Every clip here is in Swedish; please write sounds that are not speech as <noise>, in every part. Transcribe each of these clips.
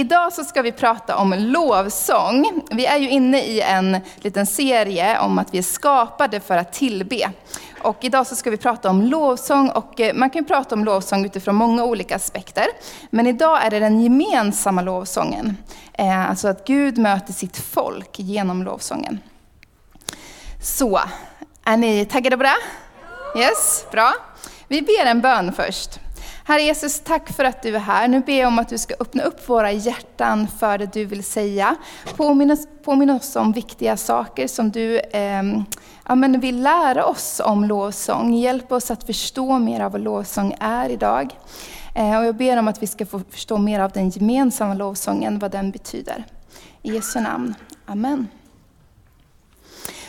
Idag så ska vi prata om lovsång. Vi är ju inne i en liten serie om att vi är skapade för att tillbe. Och idag så ska vi prata om lovsång och eh, man kan prata om lovsång utifrån många olika aspekter. Men idag är det den gemensamma lovsången. Eh, alltså att Gud möter sitt folk genom lovsången. Så, är ni taggade på det? Yes, bra. Vi ber en bön först. Herre Jesus, tack för att du är här. Nu ber jag om att du ska öppna upp våra hjärtan för det du vill säga. Påminn oss, påminn oss om viktiga saker som du eh, ja, men vill lära oss om lovsång. Hjälp oss att förstå mer av vad lovsång är idag. Eh, och jag ber om att vi ska få förstå mer av den gemensamma lovsången, vad den betyder. I Jesu namn. Amen.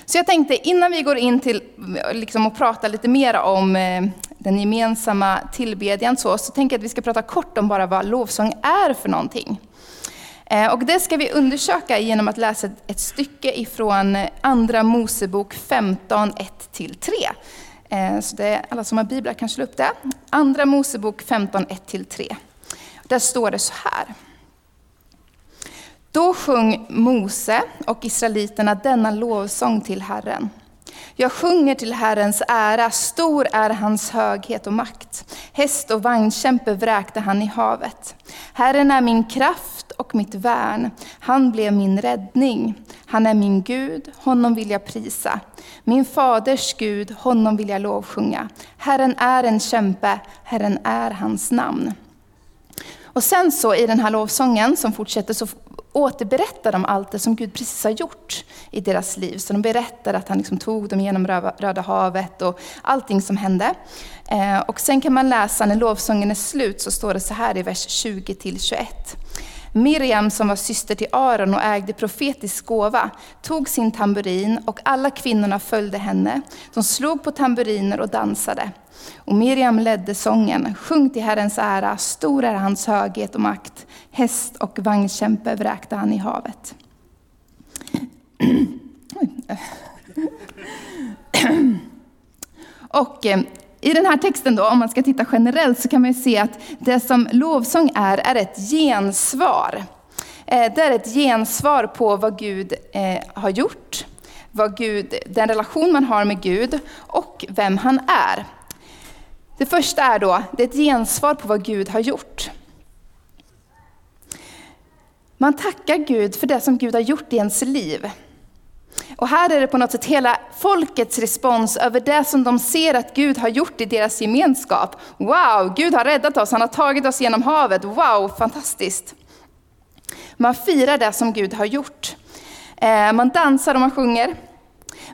Så jag tänkte innan vi går in till liksom, att prata lite mer om eh, den gemensamma tillbedjan så, så tänker jag att vi ska prata kort om bara vad lovsång är för någonting. Eh, och det ska vi undersöka genom att läsa ett stycke ifrån Andra Mosebok 15, 1-3. Eh, så det är alla som har biblar kan slå upp det. Andra Mosebok 15, 1-3. Där står det så här. Då sjöng Mose och israeliterna denna lovsång till Herren. Jag sjunger till Herrens ära, stor är hans höghet och makt. Häst och vagnkämpe vräkte han i havet. Herren är min kraft och mitt värn, han blev min räddning. Han är min Gud, honom vill jag prisa. Min faders Gud, honom vill jag lovsjunga. Herren är en kämpe, Herren är hans namn. Och sen så i den här lovsången som fortsätter så återberättar de allt det som Gud precis har gjort i deras liv. Så de berättar att han liksom tog dem genom Röda havet och allting som hände. Eh, och sen kan man läsa när lovsången är slut så står det så här i vers 20-21. Miriam som var syster till Aron och ägde profetisk gåva tog sin tamburin och alla kvinnorna följde henne. De slog på tamburiner och dansade. Och Miriam ledde sången, sjung till Herrens ära, stor är hans höghet och makt. Häst och vagnkämpe vräkte han i havet. Och eh, i den här texten då, om man ska titta generellt, så kan man se att det som lovsång är, är ett gensvar. Eh, det är ett gensvar på vad Gud eh, har gjort, vad Gud, den relation man har med Gud och vem han är. Det första är då, det är ett gensvar på vad Gud har gjort. Man tackar Gud för det som Gud har gjort i ens liv. Och här är det på något sätt hela folkets respons över det som de ser att Gud har gjort i deras gemenskap. Wow, Gud har räddat oss, han har tagit oss genom havet. Wow, fantastiskt. Man firar det som Gud har gjort. Eh, man dansar och man sjunger.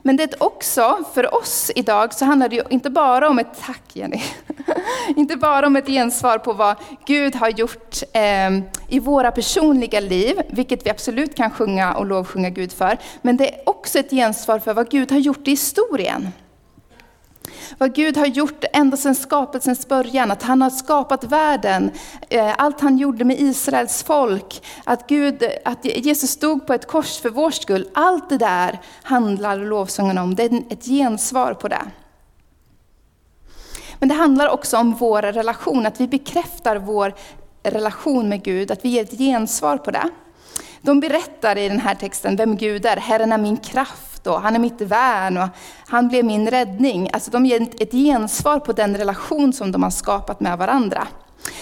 Men det är också, för oss idag, så handlar det ju inte bara om ett, tack Jenny, <laughs> inte bara om ett gensvar på vad Gud har gjort eh, i våra personliga liv, vilket vi absolut kan sjunga och lovsjunga Gud för, men det är också ett gensvar för vad Gud har gjort i historien. Vad Gud har gjort ända sedan skapelsens början, att han har skapat världen, eh, allt han gjorde med Israels folk, att, Gud, att Jesus stod på ett kors för vår skull. Allt det där handlar lovsången om, det är ett gensvar på det. Men det handlar också om vår relation, att vi bekräftar vår relation med Gud, att vi ger ett gensvar på det. De berättar i den här texten vem Gud är. Herren är min kraft och han är mitt värn och han blev min räddning. Alltså de ger ett gensvar på den relation som de har skapat med varandra.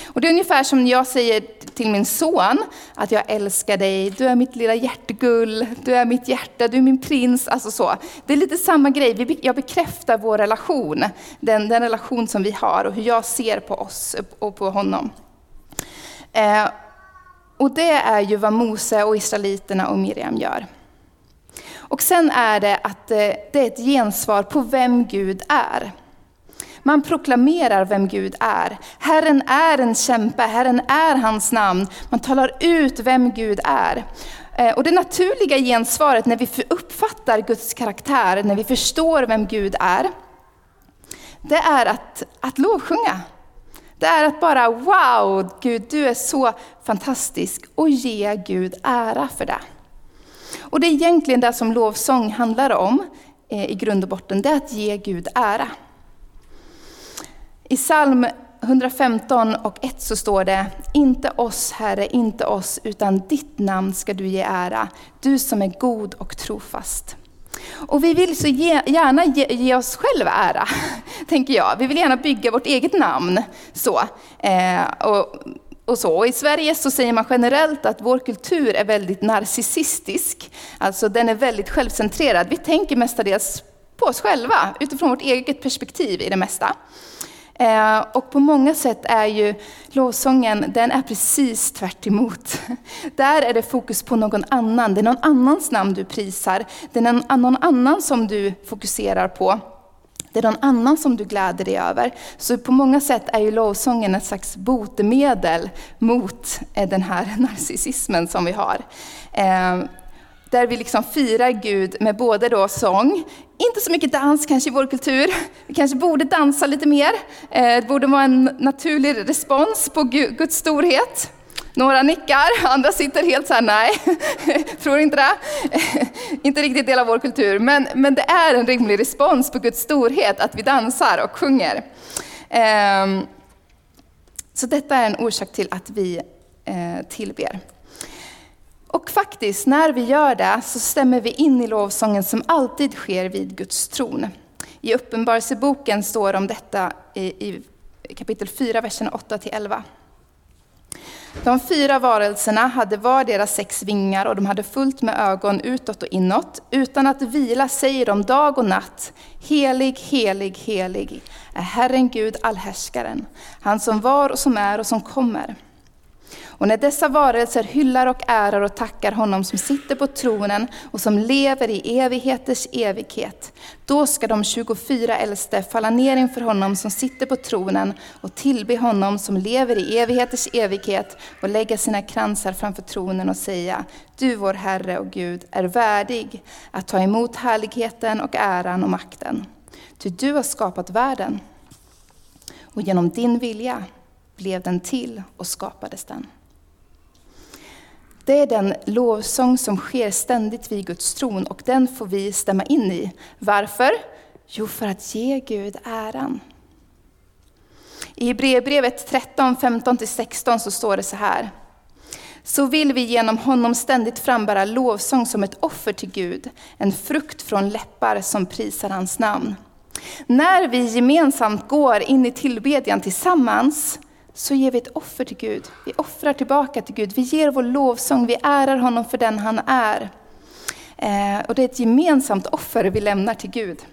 Och det är ungefär som när jag säger till min son att jag älskar dig, du är mitt lilla hjärtegull, du är mitt hjärta, du är min prins. Alltså så. Det är lite samma grej, jag bekräftar vår relation, den, den relation som vi har och hur jag ser på oss och på honom. Eh, och det är ju vad Mose och israeliterna och Miriam gör. Och sen är det att eh, det är ett gensvar på vem Gud är. Man proklamerar vem Gud är. Herren är en kämpe, Herren är hans namn. Man talar ut vem Gud är. Eh, och det naturliga gensvaret när vi uppfattar Guds karaktär, när vi förstår vem Gud är, det är att, att lovsjunga. Det är att bara wow, Gud du är så fantastisk och ge Gud ära för det. Och det är egentligen det som lovsång handlar om eh, i grund och botten, det är att ge Gud ära. I psalm 115 och 1 så står det, inte oss Herre, inte oss, utan ditt namn ska du ge ära, du som är god och trofast. Och vi vill så ge, gärna ge, ge, oss själva ära, <laughs> tänker jag. Vi vill gärna bygga vårt eget namn. Så. Eh, och, och, så. och I Sverige så säger man generellt att vår kultur är väldigt narcissistisk. Alltså den är väldigt självcentrerad. Vi tänker mestadels på oss själva, utifrån vårt eget perspektiv i det mesta. Eh, och på många sätt är ju lovsången, den är precis tvärt emot. <laughs> Där är det fokus på någon annan, det är någon annans namn du prisar, det är någon annan som du fokuserar på. Det är någon annan som du gläder dig över. Så på många sätt är ju lovsången ett slags botemedel mot eh, den här <laughs> narcissismen som vi har. Ehm, där vi liksom firar Gud med både då sång, inte så mycket dans kanske i vår kultur, vi kanske borde dansa lite mer, eh, det borde vara en naturlig respons på Guds storhet. Några nickar, andra sitter helt så här, nej, <laughs> tror inte det. <laughs> inte riktigt del av vår kultur, men, men det är en rimlig respons på Guds storhet att vi dansar och sjunger. Ehm, så detta är en orsak till att vi eh, tillber. Och faktiskt, när vi gör det så stämmer vi in i lovsången som alltid sker vid Guds tron. I Uppenbarelseboken står om detta i, kapitel 4, verserna 8-11. De fyra varelserna hade var deras sex vingar och de hade fullt med ögon utåt och inåt. Utan att vila säger de dag och natt, helig, helig, helig är Herren Gud allhärskaren, han som var och som är och som kommer. Och när dessa varelser hyllar och ärar och tackar honom som sitter på tronen och som lever i evigheters evighet, då ska de 24 äldste falla ner inför honom som sitter på tronen och tillbe honom som lever i evigheters evighet och lägga sina kransar framför tronen och säga, du vår Herre och Gud är värdig att ta emot härligheten och äran och makten. Ty du har skapat världen och genom din vilja blev den till och skapades den. Det är den lovsång som sker ständigt vid Guds tron och den får vi stämma in i. Varför? Jo, för att ge Gud äran. I Hebreerbrevet 13, 15-16 så står det så här. Så vill vi genom honom ständigt frambära lovsång som ett offer till Gud, en frukt från läppar som prisar hans namn. När vi gemensamt går in i tillbedjan tillsammans så ger vi ett offer till Gud. Vi offrar tillbaka till Gud. Vi ger vår lovsång, vi ärar honom för den han är. Eh, och det är ett gemensamt offer vi lämnar till Gud.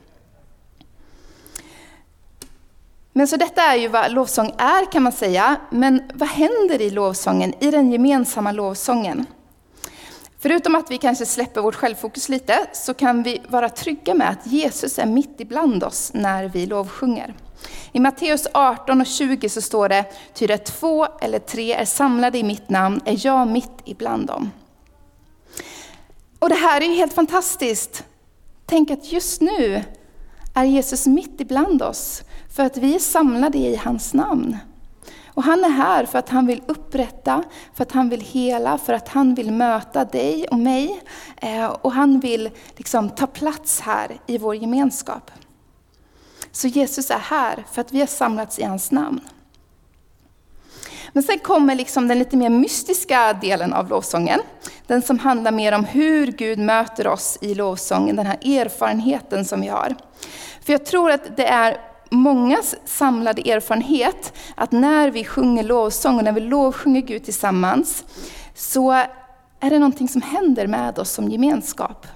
Men så detta är ju vad lovsång är kan man säga. Men vad händer i lovsången, i den gemensamma lovsången? Förutom att vi kanske släpper vårt självfokus lite, så kan vi vara trygga med att Jesus är mitt ibland oss när vi lovsjunger. I Matteus 18 och 20 så står det, ty där två eller tre är samlade i mitt namn är jag mitt ibland dem. Och det här är ju helt fantastiskt. Tänk att just nu är Jesus mitt ibland oss, för att vi är samlade i hans namn. Och han är här för att han vill upprätta, för att han vill hela, för att han vill möta dig och mig. Eh, och han vill liksom ta plats här i vår gemenskap. Så Jesus är här för att vi har samlats i hans namn. Men sen kommer liksom den lite mer mystiska delen av lovsången. Den som handlar mer om hur Gud möter oss i lovsången, den här erfarenheten som vi har. För jag tror att det är mångas samlade erfarenhet att när vi sjunger lovsång och när vi lovsjunger Gud tillsammans, så är det någonting som händer med oss som gemenskap.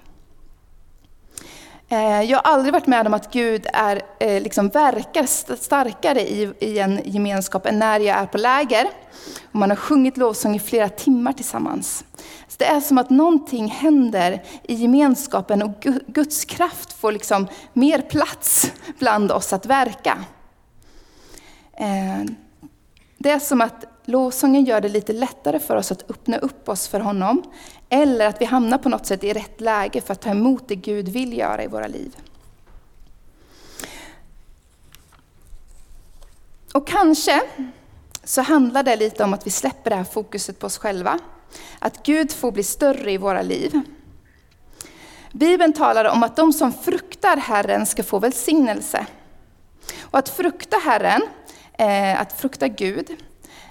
Eh, jag har aldrig varit med om att Gud är, eh, liksom verkar starkare i, i en gemenskap än när jag är på läger. Och man har sjungit lovsång i flera timmar tillsammans. Så det är som att någonting händer i gemenskapen och Guds kraft får liksom mer plats bland oss att verka. Eh, det är som att lovsången gör det lite lättare för oss att öppna upp oss för honom. Eller att vi hamnar på något sätt i rätt läge för att ta emot det Gud vill göra i våra liv. Och kanske så handlar det lite om att vi släpper det här fokuset på oss själva. Att Gud får bli större i våra liv. Bibeln talar om att de som fruktar Herren ska få välsignelse. Och att frukta Herren eh, att frukta Gud,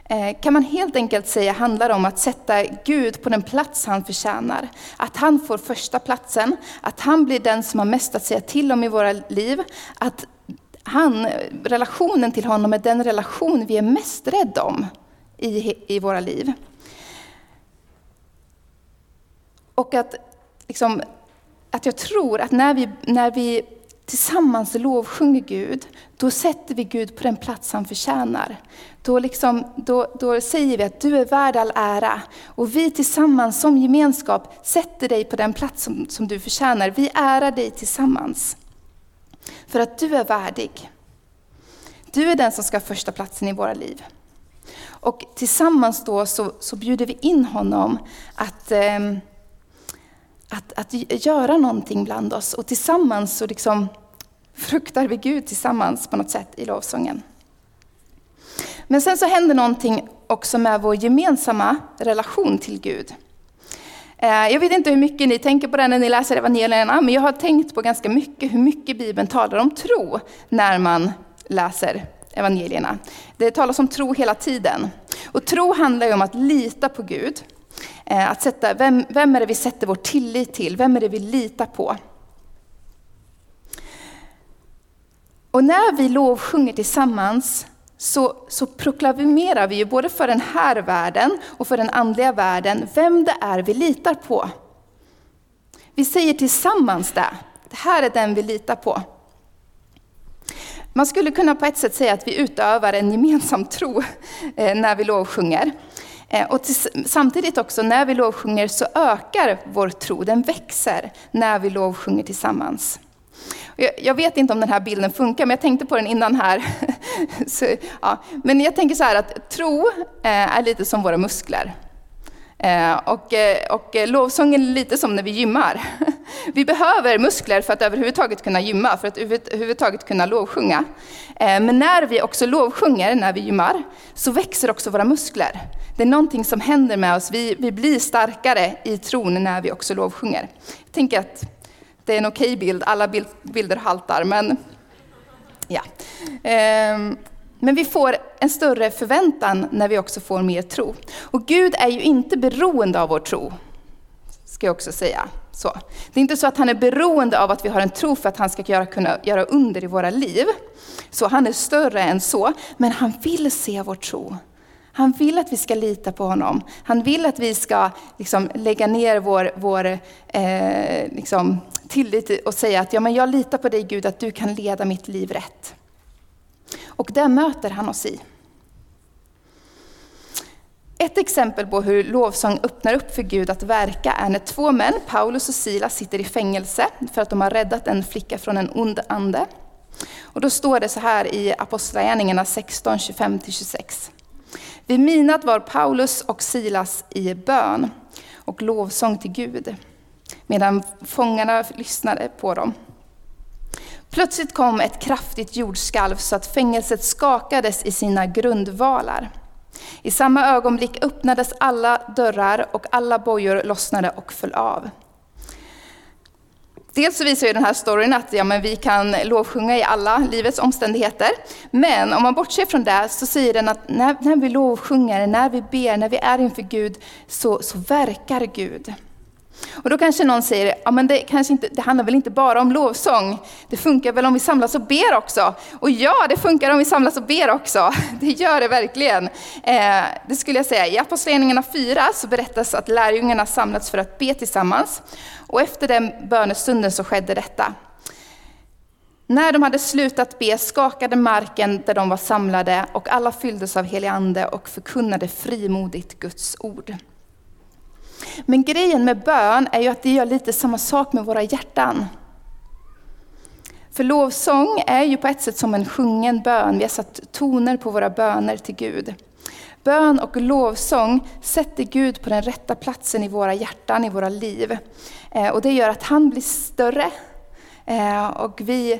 Eh, kan man helt enkelt säga handlar om att sätta Gud på den plats han förtjänar. Att han får första platsen, att han blir den som har mest att säga till om i våra liv. Att han, relationen till honom är den relation vi är mest rädda om i, i våra liv. Och att, liksom, att jag tror att när vi, när vi tillsammans lovsjunger Gud, då sätter vi Gud på den plats han förtjänar. Då, liksom, då, då säger vi att du är värd all ära. Och vi tillsammans som gemenskap sätter dig på den plats som, som du förtjänar. Vi ärar dig tillsammans. För att du är värdig. Du är den som ska ha första platsen i våra liv. Och tillsammans då så, så bjuder vi in honom att eh, att, att göra någonting bland oss. Och tillsammans så liksom fruktar vi Gud tillsammans på något sätt i lovsången. Men sen så händer någonting också med vår gemensamma relation till Gud. Eh, jag vet inte hur mycket ni tänker på det när ni läser evangelierna, men jag har tänkt på ganska mycket hur mycket Bibeln talar om tro när man läser evangelierna. Det talas om tro hela tiden. Och tro handlar ju om att lita på Gud. Eh, att sätta, vem, vem är det vi sätter vår tillit till? Vem är det vi litar på? Och när vi lovsjunger tillsammans så, så proklamerar vi ju både för den här världen och för den andliga världen vem det är vi litar på. Vi säger tillsammans det. Det här är den vi litar på. Man skulle kunna på ett sätt säga att vi utövar en gemensam tro eh, när vi lovsjunger. Eh, och samtidigt också när vi lovsjunger så ökar vår tro, den växer när vi lovsjunger tillsammans. Jag vet inte om den här bilden funkar, men jag tänkte på den innan här. <laughs> så, ja. Men jag tänker så här att tro eh, är lite som våra muskler. Eh, och, eh, och eh, lovsången är lite som när vi gymmar. <laughs> Vi behöver muskler för att överhuvudtaget kunna gymma, för att överhuvudtaget kunna lovsjunga. Men när vi också lovsjunger, när vi gymmar, så växer också våra muskler. Det är någonting som händer med oss. Vi, vi blir starkare i tron när vi också lovsjunger. Jag tänker att det är en okej okay bild. Alla bild, bilder haltar, men ja. Ehm, men vi får en större förväntan när vi också får mer tro. Och Gud är ju inte beroende av vår tro, ska jag också säga. Så. Det är inte så att han är beroende av att vi har en tro för att han ska göra, kunna göra under i våra liv. Så han är större än så, men han vill se vår tro. Han vill att vi ska lita på honom. Han vill att vi ska liksom lägga ner vår, vår eh, liksom, tillit och säga att ja, men jag litar på dig Gud, att du kan leda mitt liv rätt. Och det möter han oss i. Ett exempel på hur lovsång öppnar upp för Gud att verka är när två män, Paulus och Silas, sitter i fängelse för att de har räddat en flicka från en ond ande. Och då står det så här i Apostlagärningarna 16, 25-26. Vid midnatt var Paulus och Silas i bön och lovsång till Gud, medan fångarna lyssnade på dem. Plötsligt kom ett kraftigt jordskalv så att fängelset skakades i sina grundvalar. I samma ögonblick öppnades alla dörrar och alla bojor lossnade och föll av. Dels så visar ju den här storyn att ja, men vi kan lovsjunga i alla livets omständigheter. Men om man bortser från det så säger den att när, när vi lovsjunger, när vi ber, när vi är inför Gud så, så verkar Gud. Och då kanske någon säger, ja men det, kanske inte, det handlar väl inte bara om lovsång, det funkar väl om vi samlas och ber också? Och ja, det funkar om vi samlas och ber också, <laughs> det gör det verkligen. Eh, det skulle jag säga. I Apostlagärningarna 4 så berättas att lärjungarna samlats för att be tillsammans. Och efter den bönestunden så skedde detta. När de hade slutat be skakade marken där de var samlade och alla fylldes av helig ande och förkunnade frimodigt Guds ord. Men grejen med bön är ju att det gör lite samma sak med våra hjärtan. För lovsång är ju på ett sätt som en sjungen bön. Vi har satt toner på våra böner till Gud. Bön och lovsång sätter Gud på den rätta platsen i våra hjärtan, i våra liv. Eh, och det gör att han blir större eh, och vi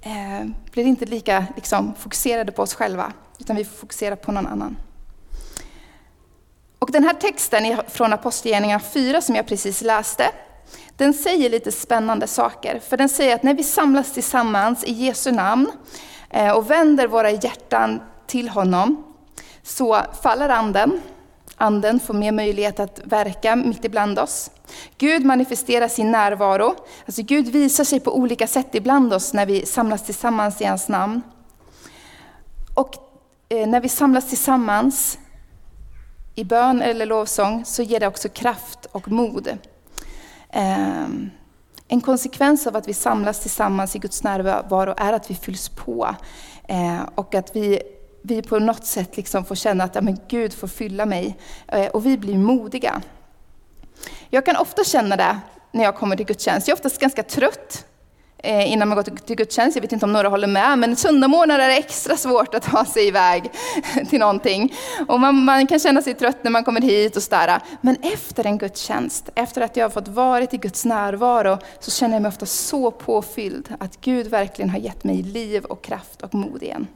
eh, blir inte lika liksom, fokuserade på oss själva, utan vi fokuserar på någon annan. Den här texten från Apostlagärningarna 4 som jag precis läste, den säger lite spännande saker. För den säger att när vi samlas tillsammans i Jesu namn eh, och vänder våra hjärtan till honom så faller anden. Anden får mer möjlighet att verka mitt ibland oss. Gud manifesterar sin närvaro. Alltså Gud visar sig på olika sätt ibland oss när vi samlas tillsammans i hans namn. Och eh, när vi samlas tillsammans i bön eller lovsång så ger det också kraft och mod. Ehm, en konsekvens av att vi samlas tillsammans i Guds närvaro är att vi fylls på. Ehm, och att vi, vi på något sätt liksom får känna att ja, men Gud får fylla mig. Ehm, och vi blir modiga. Jag kan ofta känna det när jag kommer till gudstjänst. Jag är oftast ganska trött Eh, innan man går till gudstjänst. Jag vet inte om några håller med, men söndagsmorgnar är det extra svårt att ta sig iväg <laughs> till någonting. Och man, man, kan känna sig trött när man kommer hit och sådär. Men efter en gudstjänst, efter att jag har fått varit i Guds närvaro, så känner jag mig ofta så påfylld att Gud verkligen har gett mig liv och kraft och mod igen.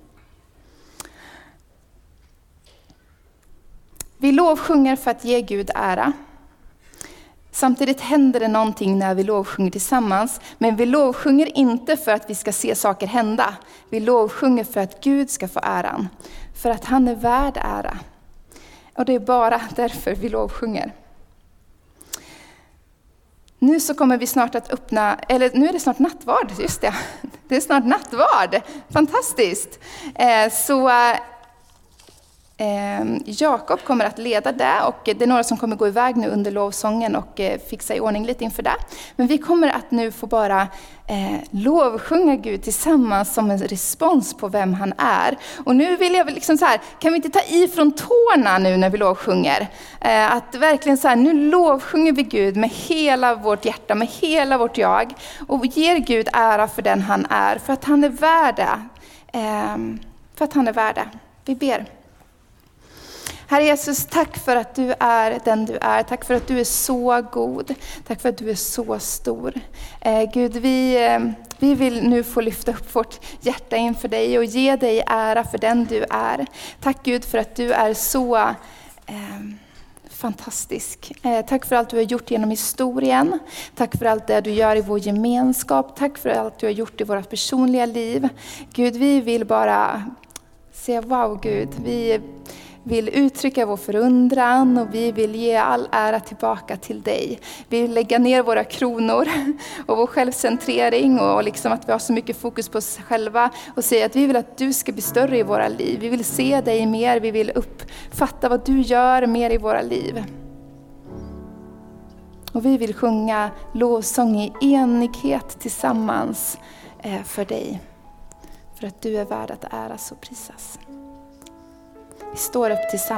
Vi lovsjunger för att ge Gud ära. Samtidigt händer det någonting när vi lovsjunger tillsammans, men vi lovsjunger inte för att vi ska se saker hända. Vi lovsjunger för att Gud ska få äran, för att han är värd ära. Och det är bara därför vi lovsjunger. Nu så kommer vi snart att öppna, eller nu är det snart nattvard, just det. Det är snart nattvard, fantastiskt. Eh, så eh, Ehm, Jakob kommer att leda det och det är några som kommer gå iväg nu under lovsången och eh, fixa i ordning lite inför det. Men vi kommer att nu få bara eh, lovsjunga Gud tillsammans som en respons på vem han är. Och nu vill jag liksom så här, kan vi inte ta i från tårna nu när vi lovsjunger? Eh, att verkligen så här, nu lovsjunger vi Gud med hela vårt hjärta, med hela vårt jag och ger Gud ära för den han är, för att han är värd det. Eh, för att han är värd det. Vi ber. Herre Jesus, tack för att du är den du är. Tack för att du är så god. Tack för att du är så stor. Eh, Gud, vi, eh, vi vill nu få lyfta upp vårt hjärta inför dig och ge dig ära för den du är. Tack Gud för att du är så eh, fantastisk. Eh, tack för allt du har gjort genom historien. Tack för allt det du gör i vår gemenskap. Tack för allt du har gjort i våra personliga liv. Gud, vi vill bara säga wow Gud. Vi, vill uttrycka vår förundran och vi vill ge all ära tillbaka till dig. Vi vill lägga ner våra kronor och vår självcentrering och liksom att vi har så mycket fokus på oss själva och säga att vi vill att du ska bli större i våra liv. Vi vill se dig mer, vi vill uppfatta vad du gör mer i våra liv. Och vi vill sjunga lovsång i enighet tillsammans eh, för dig. För att du är värd att äras och prisas. Vi står upp tillsammans.